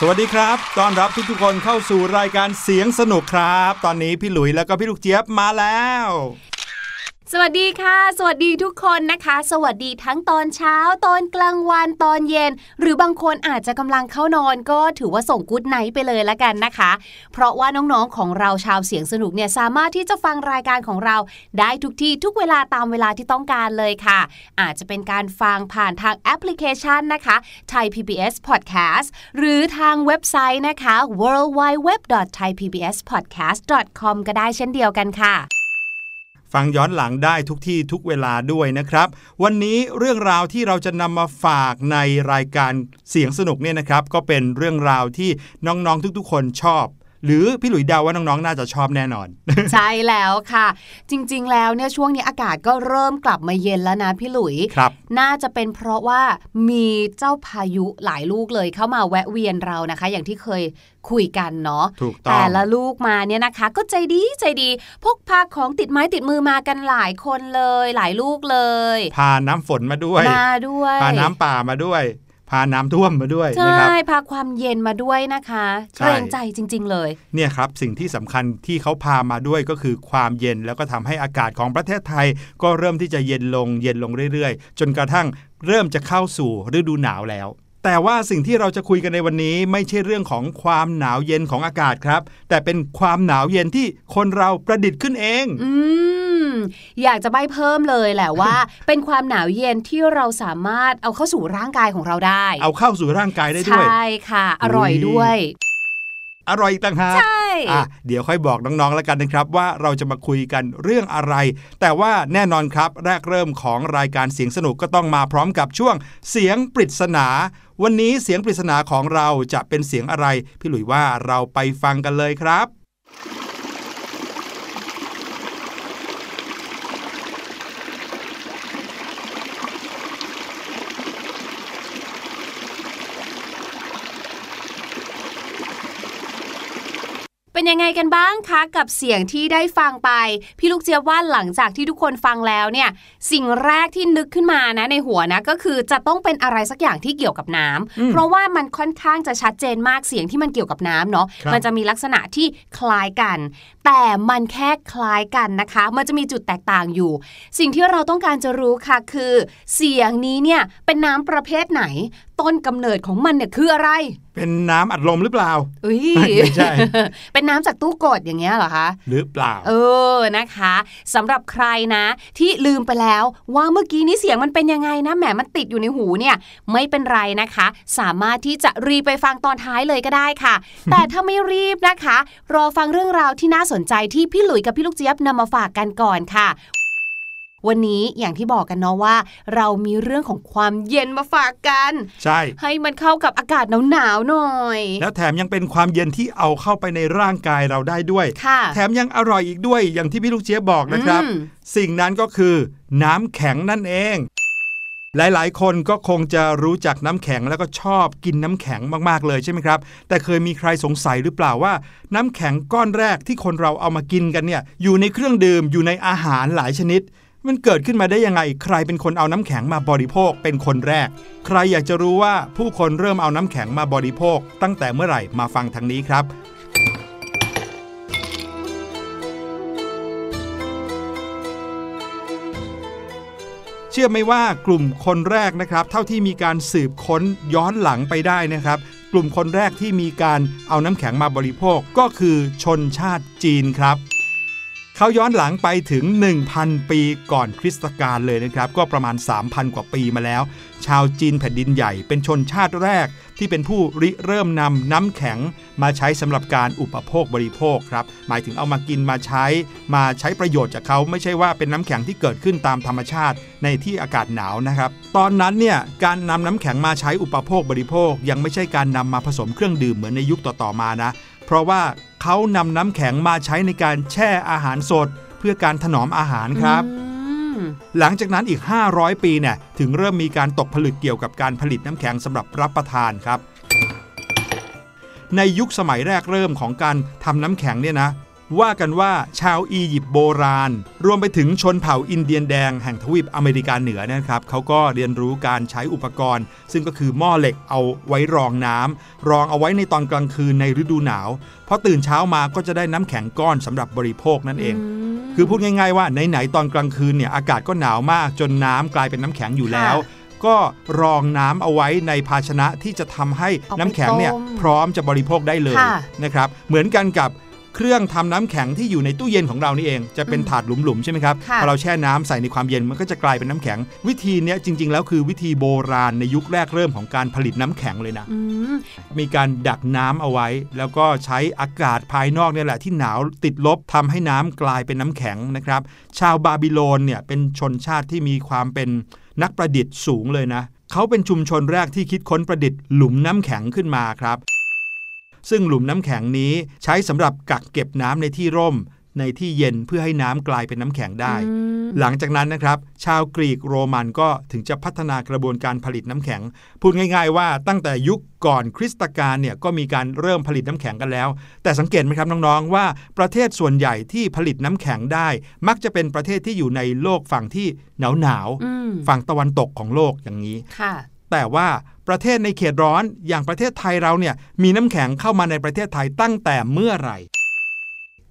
สวัสดีครับ ต้อนรับทุกทุกคนเข้าสู่รายการเสียงสนุกครับ ตอนนี้พี่หลุยแล้วก็พี่ลูกเจี๊ยบมาแล้ว สวัสดีค่ะ สวัสดีทุกคนนะคะ สวัสดีทั้งตอนเช้า ตอนกลางวันตอนเย็น หรือบางคนอาจจะกำลังเข้านอนก็ถือว่าส่งกุ๊ดไนท์ไปเลยละกันนะคะ เพราะว่าน้องๆของเราชาวเสียงสนุกเนี่ยสามารถที่จะฟังรายการของเรา ได้ทุกที่ทุกเวลาตามเวลาที่ต้องการเลยค่ะ อาจจะเป็นการฟังผ่านทางแอปพลิเคชันนะคะ Thai PBS Podcast หรือทางเว็บไซต์นะคะ www.thaipbspodcast.com ก็ได้เช่นเดียวกันค่ะ ฟังย้อนหลังได้ทุกที่ทุกเวลาด้วยนะครับ วันนี้เรื่องราวที่เราจะนำมาฝากในรายการเสียงสนุกเนี่ยนะครับ ก็เป็นเรื่องราวที่น้องๆทุกๆ คนชอบ หรือพี่หลุยเดาว่าน้องๆ น่าจะชอบแน่นอน ใช่แล้วค่ะ จริงๆ แล้วเนี่ยช่วงนี้อากาศก็เริ่มกลับมาเย็นแล้วนะพี่หลุยครับน่าจะเป็นเพราะว่ามีเจ้าพายุหลายลูกเลยเข้ามาแวะเวียนเรานะคะ อย่างที่เคยคุยกันเนาะถูกต้องแต่ละลูกมาเนี่ยนะคะ ก็ใจดีใจดีพกพาของติดไม้ติดมือมากันหลายคนเลย หลายลูกเลย พาน้ำฝนมาด้วยมาด้วยพาน้ำป่ามาด้วย พาน้ำท่วมมาด้วยใช่นะครับพาความเย็นมาด้วยนะคะใช่เกรงใจจริง ๆ เลย เนี่ยครับสิ่งที่สำคัญที่เขาพามาด้วยก็คือความเย็นแล้วก็ทำให้อากาศของประเทศไทย ก็เริ่มที่จะเย็นลงเย็นลงเรื่อยๆ จนกระทั่งเริ่มจะเข้าสู่ฤดูหนาวแล้ว แต่ว่าสิ่งที่เราจะคุยกันในวันนี้ไม่ใช่เรื่องของความหนาวเย็นของอากาศครับ แต่เป็นความหนาวเย็นที่คนเราประดิษฐ์ขึ้นเอง อืม อยากจะใบเพิ่มเลยแหละว่า เป็นความหนาวเย็นที่เราสามารถเอาเข้าสู่ร่างกายของเราได้ เอาเข้าสู่ร่างกายได้ด้วย ใช่ค่ะ อร่อยด้วยอร่อยอีกต่างหากใช่อะเดี๋ยวค่อยบอกน้องๆแล้วกันนะครับ ว่าเราจะมาคุยกันเรื่องอะไร แต่ว่าแน่นอนครับ แรกเริ่มของรายการเสียงสนุกก็ต้องมาพร้อมกับช่วงเสียงปริศนา วันนี้เสียงปริศนาของเราจะเป็นเสียงอะไร พี่หลุยว่าเราไปฟังกันเลยครับ เป็นยังไงกันบ้างคะกับเสียงที่ได้ฟังไป พี่ลูกเจี๊ยบว่าหลังจากที่ทุกคนฟังแล้วเนี่ยสิ่งแรกที่นึกขึ้นมานะในหัวนะก็คือจะต้องเป็นอะไรสักอย่างที่เกี่ยวกับน้ำอืมเพราะว่ามันค่อนข้างจะชัดเจนมากเสียงที่มันเกี่ยวกับน้ำเนาะครับมันจะมีลักษณะที่คล้ายกัน แต่มันแค่คล้ายกันนะคะ มันจะมีจุดแตกต่างอยู่ สิ่งที่เราต้องการจะรู้ค่ะคือ เสียงนี้เนี่ยเป็นน้ำประเภทไหน ต้นกำเนิดของมันเนี่ยคืออะไร เป็นน้ำอัดลมหรือเปล่าเอ้ยไม่ใช่ เป็นน้ำจากตู้กดอย่างเงี้ยเหรอคะ หรือเปล่า เออนะคะสำหรับใครนะ ที่ลืมไปแล้วว่าเมื่อกี้นี้เสียงมันเป็นยังไงนะแหมมันติดอยู่ในหูเนี่ย ไม่เป็นไรนะคะ สามารถที่จะรีบไปฟังตอนท้ายเลยก็ได้ค่ะ แต่ถ้าไม่รีบนะคะ รอฟังเรื่องราวที่น่าสนใจที่พี่หลุยกับพี่ลูกเจี๊ยบนำมาฝากกันก่อนค่ะ วันนี้อย่างที่บอกกันเนาะว่า เรามีเรื่องของความเย็นมาฝากกัน ใช่ ให้มันเข้ากับอากาศหนาวๆหน่อย แล้วแถมยังเป็นความเย็นที่เอาเข้าไปในร่างกายเราได้ด้วยค่ะแถมยังอร่อยอีกด้วยอย่างที่พี่ลูกเจี๊ยบบอกนะครับอืมสิ่งนั้นก็คือ น้ำแข็งนั่นเองหลาย ๆ คนก็คงจะรู้จักน้ำแข็งแล้วก็ชอบกินน้ำแข็งมากๆ เลยใช่ไหมครับ แต่เคยมีใครสงสัยหรือเปล่าว่า น้ำแข็งก้อนแรกที่คนเราเอามากินกันเนี่ยอยู่ในเครื่องดื่มอยู่ในอาหารหลายชนิด มันเกิดขึ้นมาได้ยังไง ใครเป็นคนเอาน้ำแข็งมาบริโภคเป็นคนแรก ใครอยากจะรู้ว่าผู้คนเริ่มเอาน้ำแข็งมาบริโภค ตั้งแต่เมื่อไหร่มาฟังทางนี้ครับเชื่อไหมว่ากลุ่มคนแรกนะครับ เท่าที่มีการสืบค้นย้อนหลังไปได้นะครับ กลุ่มคนแรกที่มีการเอาน้ำแข็งมาบริโภคก็คือชนชาติจีนครับ เขาย้อนหลังไปถึง 1,000 ปีก่อนคริสตกาลเลยนะครับ ก็ประมาณ 3,000 กว่าปีมาแล้ว ชาวจีนแผ่นดินใหญ่เป็นชนชาติแรก ที่เป็นผู้ริเริ่มนำน้ำแข็งมาใช้สำหรับการอุปโภคบริโภคครับ หมายถึงเอามากินมาใช้ มาใช้ประโยชน์จากเขาไม่ใช่ว่าเป็นน้ำแข็งที่เกิดขึ้นตามธรรมชาติในที่อากาศหนาวนะครับ ตอนนั้นเนี่ยการนำน้ำแข็งมาใช้อุปโภคบริโภค ยังไม่ใช่การนำมาผสมเครื่องดื่มเหมือนในยุคต่อๆมานะ เพราะว่า เขานำน้ำแข็งมาใช้ในการแช่อาหารสด เพื่อการถนอมอาหารครับอืมหลังจากนั้นอีก 500 ปีเนี่ยถึงเริ่มมีการตกผลึกเกี่ยวกับการผลิตน้ำแข็งสำหรับรับประทานครับ ในยุคสมัยแรกเริ่มของการทำน้ำแข็งเนี่ยนะ ว่ากันว่าชาวอียิปต์โบราณ รวมไปถึงชนเผ่าอินเดียนแดงแห่งทวีปอเมริกาเหนือนะครับเขาก็เรียนรู้การใช้อุปกรณ์ ซึ่งก็คือหม้อเหล็กเอาไว้รองน้ำรองเอาไว้ในตอนกลางคืนในฤดูหนาวพอตื่นเช้ามาก็จะได้น้ำแข็งก้อนสำหรับบริโภคนั่นเอง คือพูดง่าย ๆว่าไหนๆตอนกลางคืนเนี่ยอากาศก็หนาวมากจนน้ำกลายเป็นน้ำแข็งอยู่แล้วก็รองน้ำเอาไว้ในภาชนะที่จะทำให้เอาไปน้ำแข็งเนี่ยต้มพร้อมจะบริโภคได้เลยค่ะนะครับ เหมือนกันกับ เครื่องทำน้ำแข็งที่อยู่ในตู้เย็นของเรานี่เอง จะเป็นอืมถาดหลุมๆใช่ไหมครับค่ะพอเราแช่น้ำใส่ในความเย็นมันก็จะกลายเป็นน้ำแข็ง วิธีเนี้ยจริง ๆ แล้วคือวิธีโบราณในยุคแรกเริ่มของการผลิตน้ำแข็งเลยนะอืมมีการดักน้ำเอาไว้ แล้วก็ใช้อากาศภายนอกเนี่ยแหละที่หนาวติดลบทำให้น้ำกลายเป็นน้ำแข็งนะครับ ชาวบาบิโลนเนี่ยเป็นชนชาติที่มีความเป็นนักประดิษฐ์สูงเลยนะ เขาเป็นชุมชนแรกที่คิดค้นประดิษฐ์หลุมน้ำแข็งขึ้นมาครับ ซึ่งหลุมน้ำแข็งนี้ใช้สำหรับกักเก็บน้ำในที่ร่ม ในที่เย็นเพื่อให้น้ำกลายเป็นน้ำแข็งได้อืมหลังจากนั้นนะครับ ชาวกรีกโรมันก็ถึงจะพัฒนากระบวนการผลิตน้ำแข็ง พูดง่าย ๆ ว่าตั้งแต่ยุคก่อนคริสตกาลเนี่ยก็มีการเริ่มผลิตน้ำแข็งกันแล้ว แต่สังเกตไหมครับน้องๆว่าประเทศส่วนใหญ่ที่ผลิตน้ำแข็งได้ มักจะเป็นประเทศที่อยู่ในโลกฝั่งที่หนาวอืมๆฝั่งตะวันตกของโลกอย่างนี้ค่ะ แต่ว่าประเทศในเขตร้อนอย่างประเทศไทยเราเนี่ยมีน้ำแข็งเข้ามาในประเทศไทยตั้งแต่เมื่อไหร่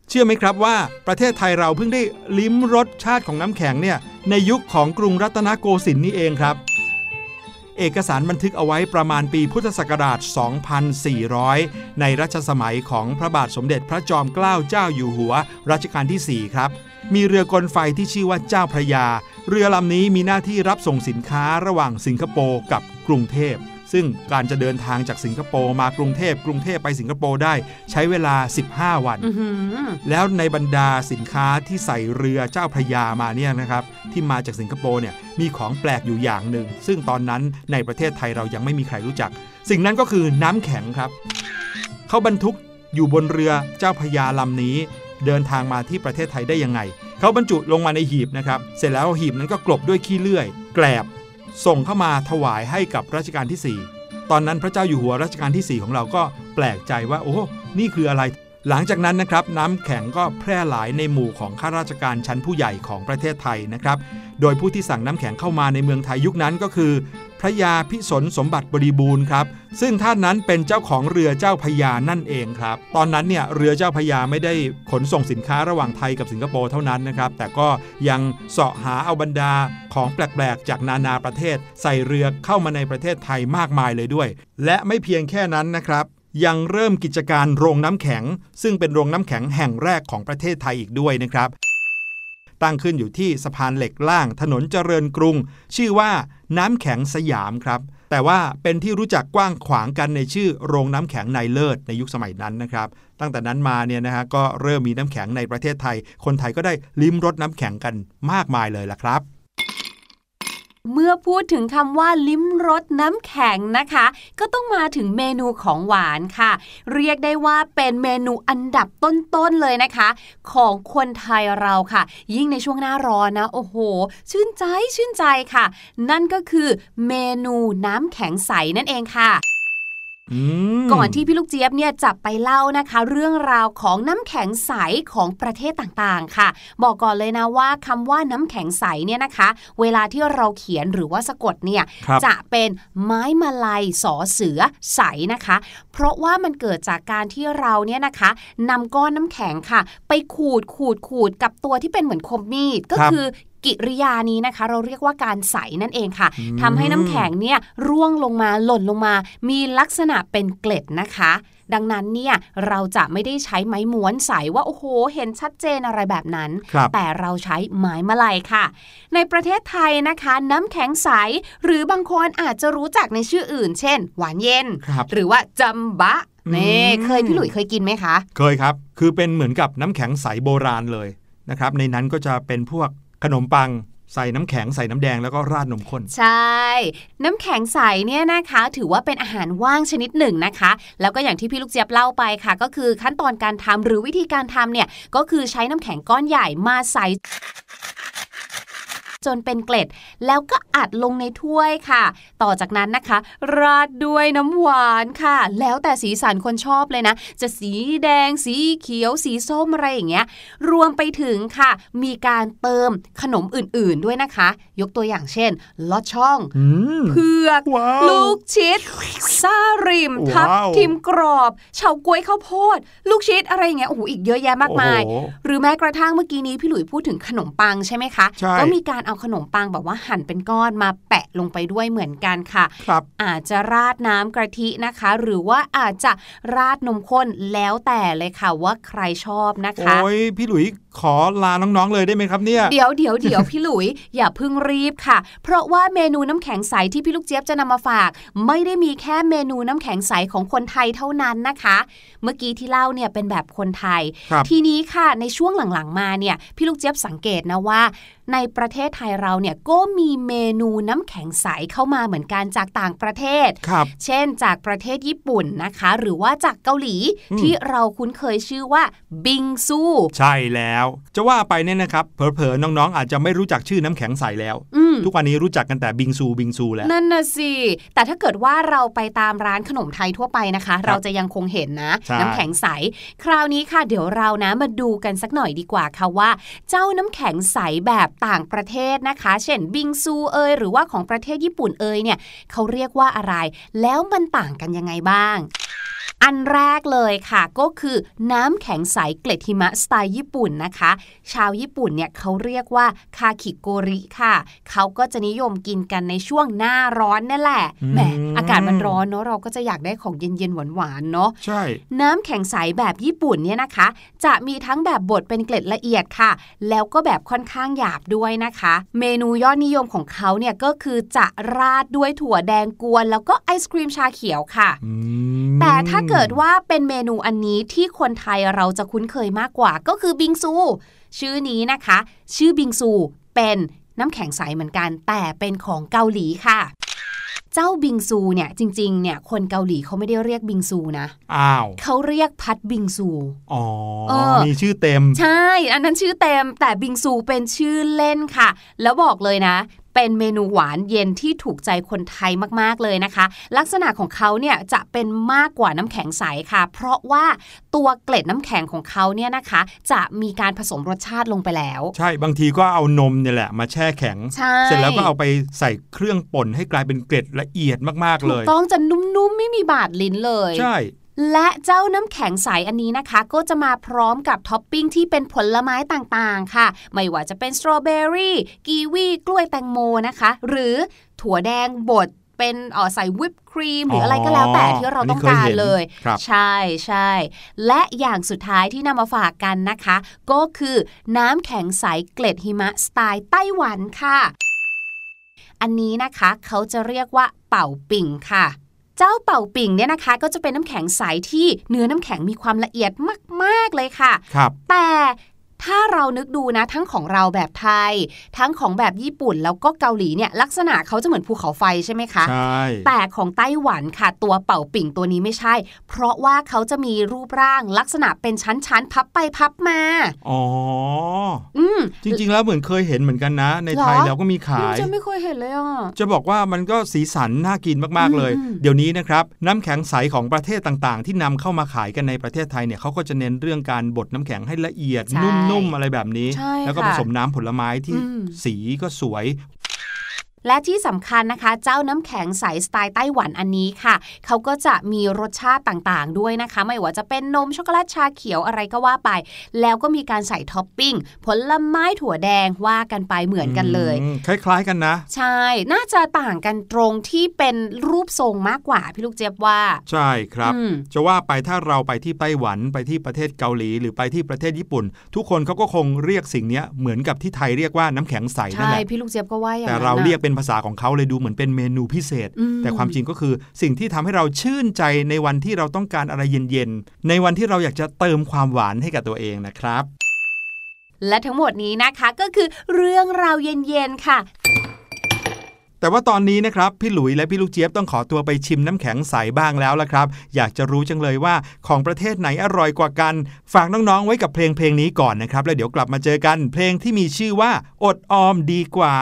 เชื่อไหมครับว่าประเทศไทยเราเพิ่งได้ลิ้มรสชาติของน้ำแข็งเนี่ยในยุคของกรุงรัตนโกสินทร์นี่เองครับ เอกสารบันทึกเอาไว้ประมาณปีพุทธศักราช 2400 ในรัชสมัยของพระบาทสมเด็จพระจอมเกล้าเจ้าอยู่หัวรัชกาลที่ 4 ครับ มีเรือกลไฟที่ชื่อว่าเจ้าพระยา เรือลำนี้มีหน้าที่รับส่งสินค้าระหว่างสิงคโปร์กับกรุงเทพ ซึ่งการจะเดินทางจากสิงคโปร์มากรุงเทพกรุงเทพไปสิงคโปร์ได้ใช้เวลา 15 วันอือหือแล้วในบรรดาสินค้าที่ใส่เรือเจ้าพระยามาเนี่ยนะครับ ที่มาจากสิงคโปร์เนี่ยมีของแปลกอยู่อย่างหนึ่ง ซึ่งตอนนั้นในประเทศไทยเรายังไม่มีใครรู้จัก สิ่งนั้นก็คือน้ำแข็งครับ เขาบรรทุกอยู่บนเรือเจ้าพระยาลำนี้ เดินทางมาที่ประเทศไทยได้ยังไง เขาบรรจุลงมาในหีบนะครับ เสร็จแล้วหีบนั้นก็กลบด้วยขี้เลื่อย แกลบ ส่งเข้ามาถวายให้กับรัชกาลที่ 4 ตอนนั้นพระเจ้าอยู่หัวรัชกาลที่ 4 ของเราก็แปลกใจว่า โอ้ นี่คืออะไร หลังจากนั้นนะครับน้ำแข็งก็แพร่หลายในหมู่ของข้าราชการชั้นผู้ใหญ่ของประเทศไทยนะครับ โดยผู้ที่สั่งน้ำแข็งเข้ามาในเมืองไทยยุคนั้นก็คือ พระยาพิสนสมบัติบริบูรณ์ครับ ซึ่งท่านนั้นเป็นเจ้าของเรือเจ้าพระยานั่นเองครับ ตอนนั้นเนี่ยเรือเจ้าพระยาไม่ได้ขนส่งสินค้าระหว่างไทยกับสิงคโปร์เท่านั้นนะครับ แต่ก็ยังเสาะหาเอาบรรดาของแปลกๆ จากนานาประเทศ ใส่เรือเข้ามาในประเทศไทยมากมายเลยด้วย และไม่เพียงแค่นั้นนะครับยังเริ่มกิจการโรงน้ำแข็ง ซึ่งเป็นโรงน้ำแข็งแห่งแรกของประเทศไทยอีกด้วยนะครับ ตั้งขึ้นอยู่ที่สะพานเหล็กล่างถนนเจริญกรุง ชื่อว่าน้ำแข็งสยามครับ แต่ว่าเป็นที่รู้จักกว้างขวางกันในชื่อโรงน้ำแข็งในเลิศในยุคสมัยนั้นนะครับ ตั้งแต่นั้นมาเนี่ยนะฮะก็เริ่มมีน้ำแข็งในประเทศไทย คนไทยก็ได้ลิ้มรสน้ำแข็งกันมากมายเลยล่ะครับ เมื่อพูดถึงคำว่าลิ้มรสน้ำแข็งนะคะ ก็ต้องมาถึงเมนูของหวานค่ะ เรียกได้ว่าเป็นเมนูอันดับต้นๆเลยนะคะ ของคนไทยเราค่ะ ยิ่งในช่วงหน้าร้อนนะโอ้โห ชื่นใจชื่นใจค่ะ นั่นก็คือเมนูน้ำแข็งใสนั่นเองค่ะ ก่อนที่พี่ลูกเจี๊ยบเนี่ยจะไปเล่านะคะ เรื่องราวของน้ำแข็งใสของประเทศต่างๆ ค่ะ บอกก่อนเลยนะว่าคำว่าน้ำแข็งใสเนี่ยนะคะ เวลาที่เราเขียนหรือว่าสะกดเนี่ยครับจะเป็นไม้มาลัยสอเสือใสนะคะ เพราะว่ามันเกิดจากการที่เราเนี่ยนะคะนำก้อนน้ำแข็งค่ะ ไปขูดขูดขูดกับตัวที่เป็นเหมือนคมมีดก็ครับคือ กิริยานี้นะคะ เราเรียกว่าการใสนั่นเองค่ะอืมทำให้น้ำแข็งเนี่ยร่วงลงมาหล่นลงมา มีลักษณะเป็นเกล็ดนะคะ ดังนั้นเนี่ยเราจะไม่ได้ใช้ไม้ม้วนใสว่าโอ้โห เห็นชัดเจนอะไรแบบนั้นครับแต่เราใช้ไม้มาลัยค่ะ ในประเทศไทยนะคะ น้ำแข็งใส หรือบางคนอาจจะรู้จักในชื่ออื่น เช่น หวานเย็นครับหรือว่าจัมบะอืมนี่เคยพี่หลุยเคยกินไหมคะ เคยครับ คือเป็นเหมือนกับน้ำแข็งใสโบราณเลยนะครับ ในนั้นก็จะเป็นพวก ขนมปังใส่น้ำแข็งใส่น้ำแดงแล้วก็ราดนมข้นใช่ น้ำแข็งใสเนี่ยนะคะ ถือว่าเป็นอาหารว่างชนิดหนึ่งนะคะ แล้วก็อย่างที่พี่ลูกเจี๊ยบเล่าไปค่ะ ก็คือขั้นตอนการทำหรือวิธีการทำเนี่ยก็คือใช้น้ำแข็งก้อนใหญ่มาใส่ จนเป็นเกล็ด แล้วก็อัดลงในถ้วยค่ะ ต่อจากนั้นนะคะ ราดด้วยน้ำหวานค่ะ แล้วแต่สีสันคนชอบเลยนะ จะสีแดงสีเขียวสีส้มอะไรอย่างเงี้ย รวมไปถึงค่ะ มีการเติมขนมอื่นๆด้วยนะคะ ยกตัวอย่างเช่นลอดช่องอืมเผือกว้าวลูกชิดซาริมทับว้าวทิมกรอบเฉาก๊วยข้าวโพด ลูกชิดอะไรอย่างเงี้ยโอ้โหอีกเยอะแยะมากมายโอ้โหหรือแม้กระทั่งเมื่อกี้นี้พี่หลุยพูดถึงขนมปังใช่ไหมคะใช่ก็มีการเอาขนมปังแบบว่าหั่นเป็นก้อนมาแปะลงไปด้วยเหมือนกันค่ะครับอาจจะราดน้ำกะทินะคะ หรือว่าอาจจะราดนมข้นแล้วแต่เลยค่ะว่าใครชอบนะคะโอ้ยพี่หลุย ขอลาน้องๆเลยได้ไหมครับเนี่ย เดี๋ยวเดี๋ยวเดี๋ยวพี่หลุย อย่าเพิ่งรีบค่ะ เพราะว่าเมนูน้ำแข็งใสที่พี่ลูกเจี๊ยบจะนำมาฝาก ไม่ได้มีแค่เมนูน้ำแข็งใสของคนไทยเท่านั้นนะคะ เมื่อกี้ที่เล่าเนี่ยเป็นแบบคนไทยครับทีนี้ค่ะในช่วงหลังๆมาเนี่ยพี่ลูกเจี๊ยบสังเกตนะว่า ในประเทศไทยเราเนี่ยก็มีเมนูน้ำแข็งใสเข้ามาเหมือนกันจากต่างประเทศครับเช่นจากประเทศญี่ปุ่นนะคะ หรือว่าจากเกาหลีอืมที่เราคุ้นเคยชื่อว่าบิงซู ใช่แล้วจะว่าไปเนี่ยนะครับเผลอๆน้องๆ อาจจะไม่รู้จักชื่อน้ำแข็งใสแล้วอืมทุกวันนี้รู้จักกันแต่บิงซูบิงซูแล้ว นั่นน่ะสิ แต่ถ้าเกิดว่าเราไปตามร้านขนมไทยทั่วไปนะคะ เราจะยังคงเห็นนะใช่น้ำแข็งใส คราวนี้ค่ะเดี๋ยวเรานะมาดูกันสักหน่อยดีกว่าค่ะว่า เจ้าน้ำแข็งใสแบบต่างประเทศนะคะ เช่นบิงซูเอยหรือว่าของประเทศญี่ปุ่นเอยเนี่ยเขาเรียกว่าอะไร แล้วมันต่างกันยังไงบ้าง อันแรกเลยค่ะก็คือน้ำแข็งใสเกล็ดหิมะสไตล์ญี่ปุ่นนะคะ ชาวญี่ปุ่นเนี่ยเขาเรียกว่าคาคิโกริค่ะ เขาก็จะนิยมกินกันในช่วงหน้าร้อนนั่นแหละอืมแหมอากาศมันร้อนเนาะเราก็จะอยากได้ของเย็นๆหวานๆเนาะใช่ น้ำแข็งใสแบบญี่ปุ่นเนี่ยนะคะ จะมีทั้งแบบบดเป็นเกล็ดละเอียดค่ะ แล้วก็แบบค่อนข้างหยาบด้วยนะคะ เมนูยอดนิยมของเขาเนี่ยก็คือจะราดด้วยถั่วแดงกวน แล้วก็ไอศครีมชาเขียวค่ะอืมแต่ถ้าเกิดว่าเป็นเมนูอันนี้ที่คนไทยเราจะคุ้นเคยมากกว่า ก็คือบิงซู ชื่อนี้นะคะ ชื่อบิงซูเป็นน้ำแข็งใสเหมือนกัน แต่เป็นของเกาหลีค่ะ เจ้าบิงซูเนี่ยจริงๆเนี่ยคนเกาหลีเขาไม่ได้เรียกบิงซูนะอ้าวเขาเรียกพัดบิงซูอ๋อเออมีชื่อเต็ม ใช่ อันนั้นชื่อเต็มแต่บิงซูเป็นชื่อเล่นค่ะ แล้วบอกเลยนะ เป็นเมนูหวานเย็นที่ถูกใจคนไทยมากๆเลยนะคะ ลักษณะของเขาเนี่ยจะเป็นมากกว่าน้ำแข็งใสค่ะ เพราะว่าตัวเกล็ดน้ำแข็งของเขาเนี่ยนะคะ จะมีการผสมรสชาติลงไปแล้ว ใช่บางทีก็เอานมเนี่ยแหละมาแช่แข็งใช่เสร็จแล้วก็เอาไปใส่เครื่องป่นให้กลายเป็นเกล็ดละเอียดมากๆถูเลกยต้องจะนุ่มๆไม่มีบาดลิ้นเลย ใช่ และเจ้าน้ำแข็งใสอันนี้นะคะ ก็จะมาพร้อมกับท็อปปิ้งที่เป็นผลไม้ต่างๆ ค่ะ ไม่ว่าจะเป็นสตรอเบอรี่กีวีกล้วยแตงโมนะคะ หรือถั่วแดงบดเป็นเออใส่วิปครีมหรืออะไรก็แล้วแต่ที่เราต้องการเลยครับใช่ใช่และอย่างสุดท้ายที่นำมาฝากกันนะคะ ก็คือน้ำแข็งใสเกล็ดหิมะสไตล์ไต้หวันค่ะ อันนี้นะคะเขาจะเรียกว่าเป่าปิ่งค่ะ เจ้าเป่าปิ่งเนี่ยนะคะ ก็จะเป็นน้ำแข็งใสที่เนื้อน้ำแข็งมีความละเอียดมาก ๆเลยค่ะครับแต่ ถ้าเรานึกดูนะทั้งของเราแบบไทย ทั้งของแบบญี่ปุ่นแล้วก็เกาหลีเนี่ยลักษณะเขาจะเหมือนภูเขาไฟใช่ไหมคะใช่แต่ของไต้หวันค่ะตัวเป่าปิ่งตัวนี้ไม่ใช่ เพราะว่าเขาจะมีรูปร่างลักษณะเป็นชั้นๆพับไปพับมา อ๋อ อืมจริงๆแล้วเหมือนเคยเห็นเหมือนกันนะ ในไทยเหรอเราก็มีขายจะไม่เคยเห็นเลยอะจะบอกว่ามันก็สีสันน่ากินมากๆเลยอืมอืมเดี๋ยวนี้นะครับน้ำแข็งใสของประเทศต่างๆ ที่นำเข้ามาขายกันในประเทศไทยเนี่ยเขาก็จะเน้นเรื่องการบดน้ำแข็งให้ละเอียดใช่นุ่มๆอะไรแบบนี้ใช่แล้วก็ค่ะผสมน้ำผลไม้ที่อืมสีก็สวย และที่สำคัญนะคะ เจ้าน้ำแข็งใสสไตล์ไต้หวันอันนี้ค่ะ เขาก็จะมีรสชาติต่างๆ ด้วยนะคะ ไม่ว่าจะเป็นนมช็อกโกแลตชาเขียวอะไรก็ว่าไป แล้วก็มีการใส่ท็อปปิ้งผลไม้ถั่วแดงว่ากันไปเหมือนกันเลยอืมคล้าย ๆกันนะ ใช่ น่าจะต่างกันตรงที่เป็นรูปทรงมากกว่าพี่ลูกเจี๊ยบว่า ใช่ครับอืมจะว่าไปถ้าเราไปที่ไต้หวันไปที่ประเทศเกาหลี หรือไปที่ประเทศญี่ปุ่น ทุกคนเขาก็คงเรียกสิ่งเนี้ยเหมือนกับที่ไทยเรียกว่าน้ำแข็งใสนั่นใช่แหละพี่ลูกเจี๊ยบก็ว่าอย่างแต่นั้นเราน่ะเรียกเป็นภาษาของเขาเลยดูเหมือนเป็นเมนูพิเศษอืมแต่ความจริงก็คือสิ่งที่ทำให้เราชื่นใจในวันที่เราต้องการอะไรเย็นๆ ในวันที่เราอยากจะเติมความหวานให้กับตัวเองนะครับ และทั้งหมดนี้นะคะก็คือเรื่องราวเย็นๆค่ะแต่ว่าตอนนี้นะครับ พี่หลุยและพี่ลูกเจี๊ยบต้องขอตัวไปชิมน้ำแข็งใสบ้างแล้วละครับ อยากจะรู้จังเลยว่าของประเทศไหนอร่อยกว่ากัน ฝากน้องๆไว้กับเพลงเพลงนี้ก่อนนะครับ แล้วเดี๋ยวกลับมาเจอกัน เพลงที่มีชื่อว่าอดออมดีกว่า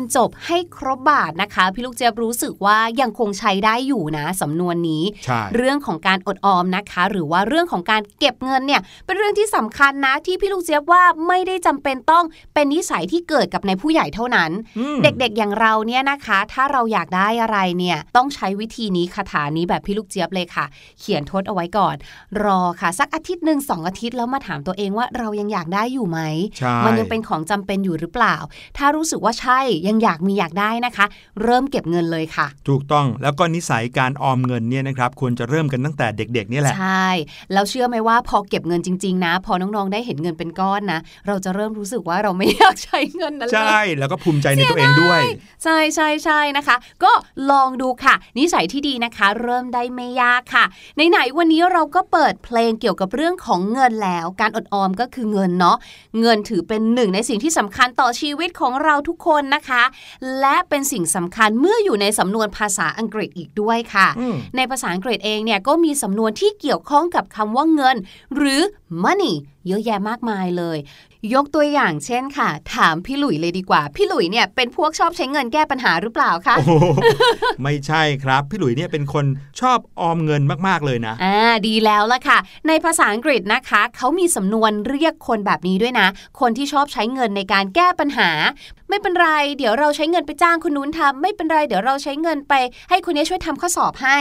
งพึงบรรจบให้ครบบาทนะคะ พี่ลูกเจี๊ยบรู้สึกว่ายังคงใช้ได้อยู่นะสำนวนนี้ใช่เรื่องของการอดออมนะคะ หรือว่าเรื่องของการเก็บเงินเนี่ยเป็นเรื่องที่สำคัญนะที่พี่ลูกเจี๊ยบว่าไม่ได้จำเป็นต้องเป็นนิสัยที่เกิดกับในผู้ใหญ่เท่านั้นอืมเด็กๆอย่างเราเนี่ยนะคะ ถ้าเราอยากได้อะไรเนี่ยต้องใช้วิธีนี้คาถานี้แบบพี่ลูกเจี๊ยบเลยค่ะ เขียนทดเอาไว้ก่อน รอค่ะ สักอาทิตย์หนึ่งสองอาทิตย์แล้วมาถามตัวเองว่าเรายังอยากได้อยู่ไหมใช่มันยังเป็นของจำเป็นอยู่หรือเปล่า ถ้ารู้สึกว่าใช่ยังอยากมีอยากได้นะคะ เริ่มเก็บเงินเลยค่ะ ถูกต้องแล้วก็นิสัยการออมเงินเนี่ยนะครับควรจะเริ่มกันตั้งแต่เด็กๆเนี่ยแหละใช่แล้วเชื่อไหมว่าพอเก็บเงินจริง ๆ นะ พอน้องๆได้เห็นเงินเป็นก้อนนะ เราจะเริ่มรู้สึกว่าเราไม่อยากใช้เงินนั้นเลยใช่แล้วก็ภูมิใจในตัวเองด้วย ใช่ใช่ใช่นะคะ ก็ลองดูค่ะ นิสัยที่ดีนะคะ เริ่มได้ไม่ยากค่ะไหนๆวันนี้เราก็เปิดเพลงเกี่ยวกับเรื่องของเงินแล้ว การอดออมก็คือเงินเนาะเงินถือเป็นหนึ่งในสิ่งที่สำคัญต่อชีวิตของเราทุกคนนะคะและเป็นสิ่งสำคัญเมื่ออยู่ในสำนวนภาษาอังกฤษอีกด้วยค่ะอืมในภาษาอังกฤษเองเนี่ยก็มีสำนวนที่เกี่ยวข้องกับคำว่าเงิน หรือ money เยอะแยะมากมายเลย ยกตัวอย่างเช่นค่ะ ถามพี่หลุยเลยดีกว่า พี่หลุยเนี่ยเป็นพวกชอบใช้เงินแก้ปัญหาหรือเปล่าคะโอ้โหไม่ใช่ครับ พี่หลุยเนี่ยเป็นคนชอบออมเงินมากๆเลยนะอ่าดีแล้วล่ะค่ะ ในภาษาอังกฤษนะคะเขามีสำนวนเรียกคนแบบนี้ด้วยนะ คนที่ชอบใช้เงินในการแก้ปัญหา ไม่เป็นไร เดี๋ยวเราใช้เงินไปจ้างคนนู้นทำไม่เป็นไรเดี๋ยวเราใช้เงินไป ให้คนนี้ช่วยทำข้อสอบให้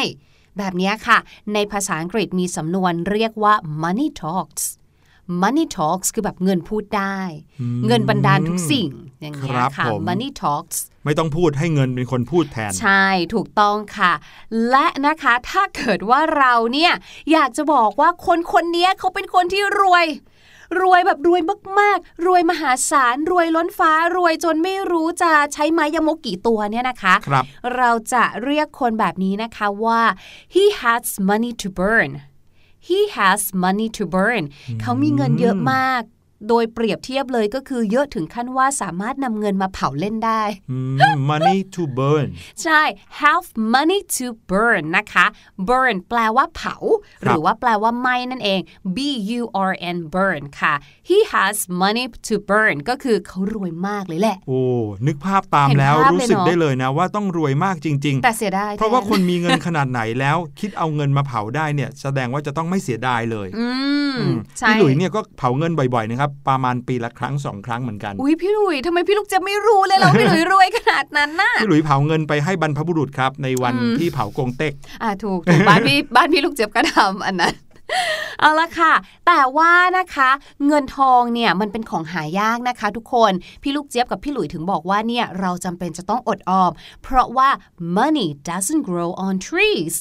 แบบเนี้ยค่ะ ในภาษาอังกฤษมีสำนวนเรียกว่า money talks money talks คือแบบเงินพูดได้อืมเงินบันดาลทุกสิ่งอย่างเงี้ยครับค่ะผม money talks ไม่ต้องพูดให้เงินเป็นคนพูดแทน ใช่ถูกต้องค่ะ และนะคะถ้าเกิดว่าเราเนี่ยอยากจะบอกว่าคนคนนี้เขาเป็นคนที่รวย รวยแบบรวยมากๆ รวยมหาศาลรวยล้นฟ้ารวยจนไม่รู้จะใช้ไม้ยมกกี่ตัวเนี่ยนะคะครับเราจะเรียกคนแบบนี้นะคะว่า he has money to burn he has money to burn เขามีเงินเยอะมาก โดยเปรียบเทียบเลยก็คือเยอะถึงขั้นว่าสามารถนำเงินมาเผาเล่นได้อืม money to burn ใช่ have money to burn นะคะ burn แปลว่าเผา หรือว่าแปลว่าไหม้นั่นเอง b u r n burn ค่ะ he has money to burn ก็คือเขารวยมากเลยแหละ โอ้ นึกภาพตามเห็นแล้วภาพรู้เลยสึกเนอะได้เลยนะว่าต้องรวยมากจริงแต่เสียดายๆเพราะว่าแทคนมีเงินขนาดไหนแล้ว คิดเอาเงินมาเผาได้เนี่ย แสดงว่าจะต้องไม่เสียดายเลย อืมอืมใช่พี่หลุยเนี่ยก็เผาเงินบ่อยๆนะครับประมาณปีละครั้งสองครั้งเหมือนกัน อุ้ยพี่หลุยทำไมพี่ลูกจะไม่รู้เลยเราพี่หลุยรวยขนาดนั้นน่ะพี่หลุยเผาเงินไปให้บรรพบุรุษครับ ในวันอืมที่เผากงเต็ก อ่าถูกถูกบ้านพี่บ้านพี่ลูกเจี๊ยบก็ทำอันนั้นเอาละค่ะ แต่ว่านะคะ เงินทองเนี่ยมันเป็นของหายากนะคะ ทุกคน พี่ลูกเจี๊ยบกับพี่หลุยถึงบอกว่าเนี่ยเราจำเป็นจะต้องอดออม เพราะว่า money doesn't grow on trees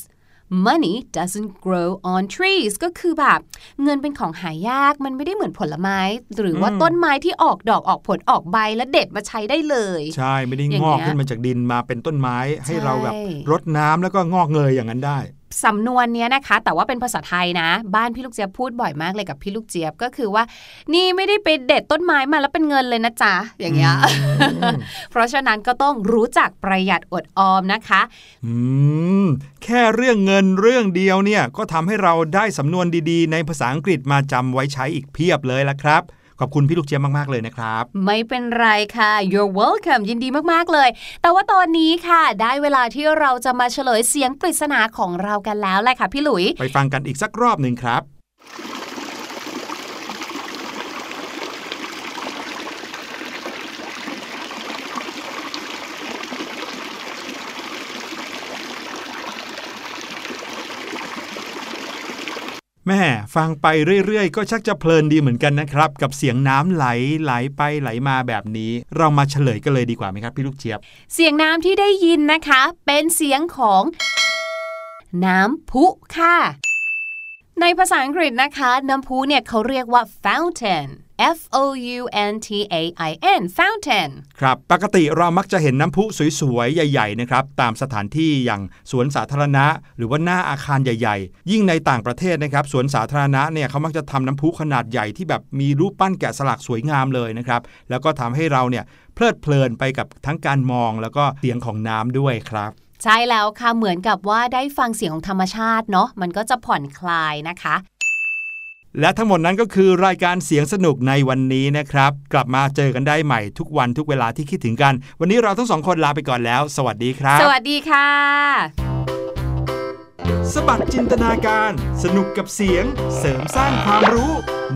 money doesn't grow on trees ก็คือแบบเงินเป็นของหายากมันไม่ได้เหมือนผลไม้ หรือว่าต้นไม้ที่ออกดอกออกผลออกใบแล้วเด็ดมาใช้ได้เลย ใช่ไม่ได้อย่างงเงี้อยกขึ้นมาจากดินมาเป็นต้นไม้ให้เราแบบใช่รดน้ำแล้วก็งอกเงยอย่างนั้นได้ สำนวนเนี้ยนะคะ แต่ว่าเป็นภาษาไทยนะ บ้านพี่ลูกเจี๊ยบพูดบ่อยมากเลยกับพี่ลูกเจี๊ยบก็คือว่า นี่ไม่ได้ไปเด็ดต้นไม้มาแล้วเป็นเงินเลยนะจ๊ะอย่างเงี้ยเพราะฉะนั้นก็ต้องรู้จักประหยัดอดออมนะคะ อืมแค่เรื่องเงินเรื่องเดียวเนี่ยก็ทำให้เราได้สำนวนดีๆ ในภาษาอังกฤษมาจำไว้ใช้อีกเพียบเลยละครับ ขอบคุณพี่ลูกเจี๊ยบมากๆเลยนะครับ ไม่เป็นไรค่ะ you're welcome ยินดีมากๆเลย แต่ว่าตอนนี้ค่ะ ได้เวลาที่เราจะมาเฉลยเสียงปริศนาของเรากันแล้วแหละค่ะพี่หลุย ไปฟังกันอีกสักรอบหนึ่งครับ แม่ฟังไปเรื่อยๆ ก็ชักจะเพลินดีเหมือนกันนะครับ กับเสียงน้ำไหลไหลไปไหลมาแบบนี้ เรามาเฉลยกันเลยดีกว่าไหมครับพี่ลูกเจี๊ยบ เสียงน้ำที่ได้ยินนะคะ เป็นเสียงของ น้ำพุค่ะ ในภาษาอังกฤษนะคะ น้ำพุเนี่ยเขาเรียกว่า fountain F O U N T A I N fountain ครับ ปกติเรามักจะเห็นน้ำพุสวยๆ ใหญ่ ๆ นะครับ ตามสถานที่อย่างสวนสาธารณะ หรือว่าหน้าอาคารใหญ่ ๆ ยิ่งในต่างประเทศนะครับ สวนสาธารณะเนี่ยเขามักจะทำน้ำพุขนาดใหญ่ที่แบบมีรูปปั้นแกะสลักสวยงามเลยนะครับ แล้วก็ทำให้เราเนี่ยเพลิดเพลินไปกับทั้งการมองแล้วก็เสียงของน้ำด้วยครับใช่แล้วค่ะ เหมือนกับว่าได้ฟังเสียงของธรรมชาติเนาะมันก็จะผ่อนคลายนะคะ และทั้งหมดนั้นก็คือรายการเสียงสนุกในวันนี้นะครับ กลับมาเจอกันได้ใหม่ทุกวันทุกเวลาที่คิดถึงกัน วันนี้เราทั้งสองคนลาไปก่อนแล้ว สวัสดีครับ สวัสดีค่ะ สบัดจินตนาการ สนุกกับเสียง เสริมสร้างความรู้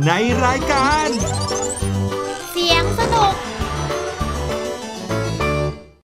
ในรายการ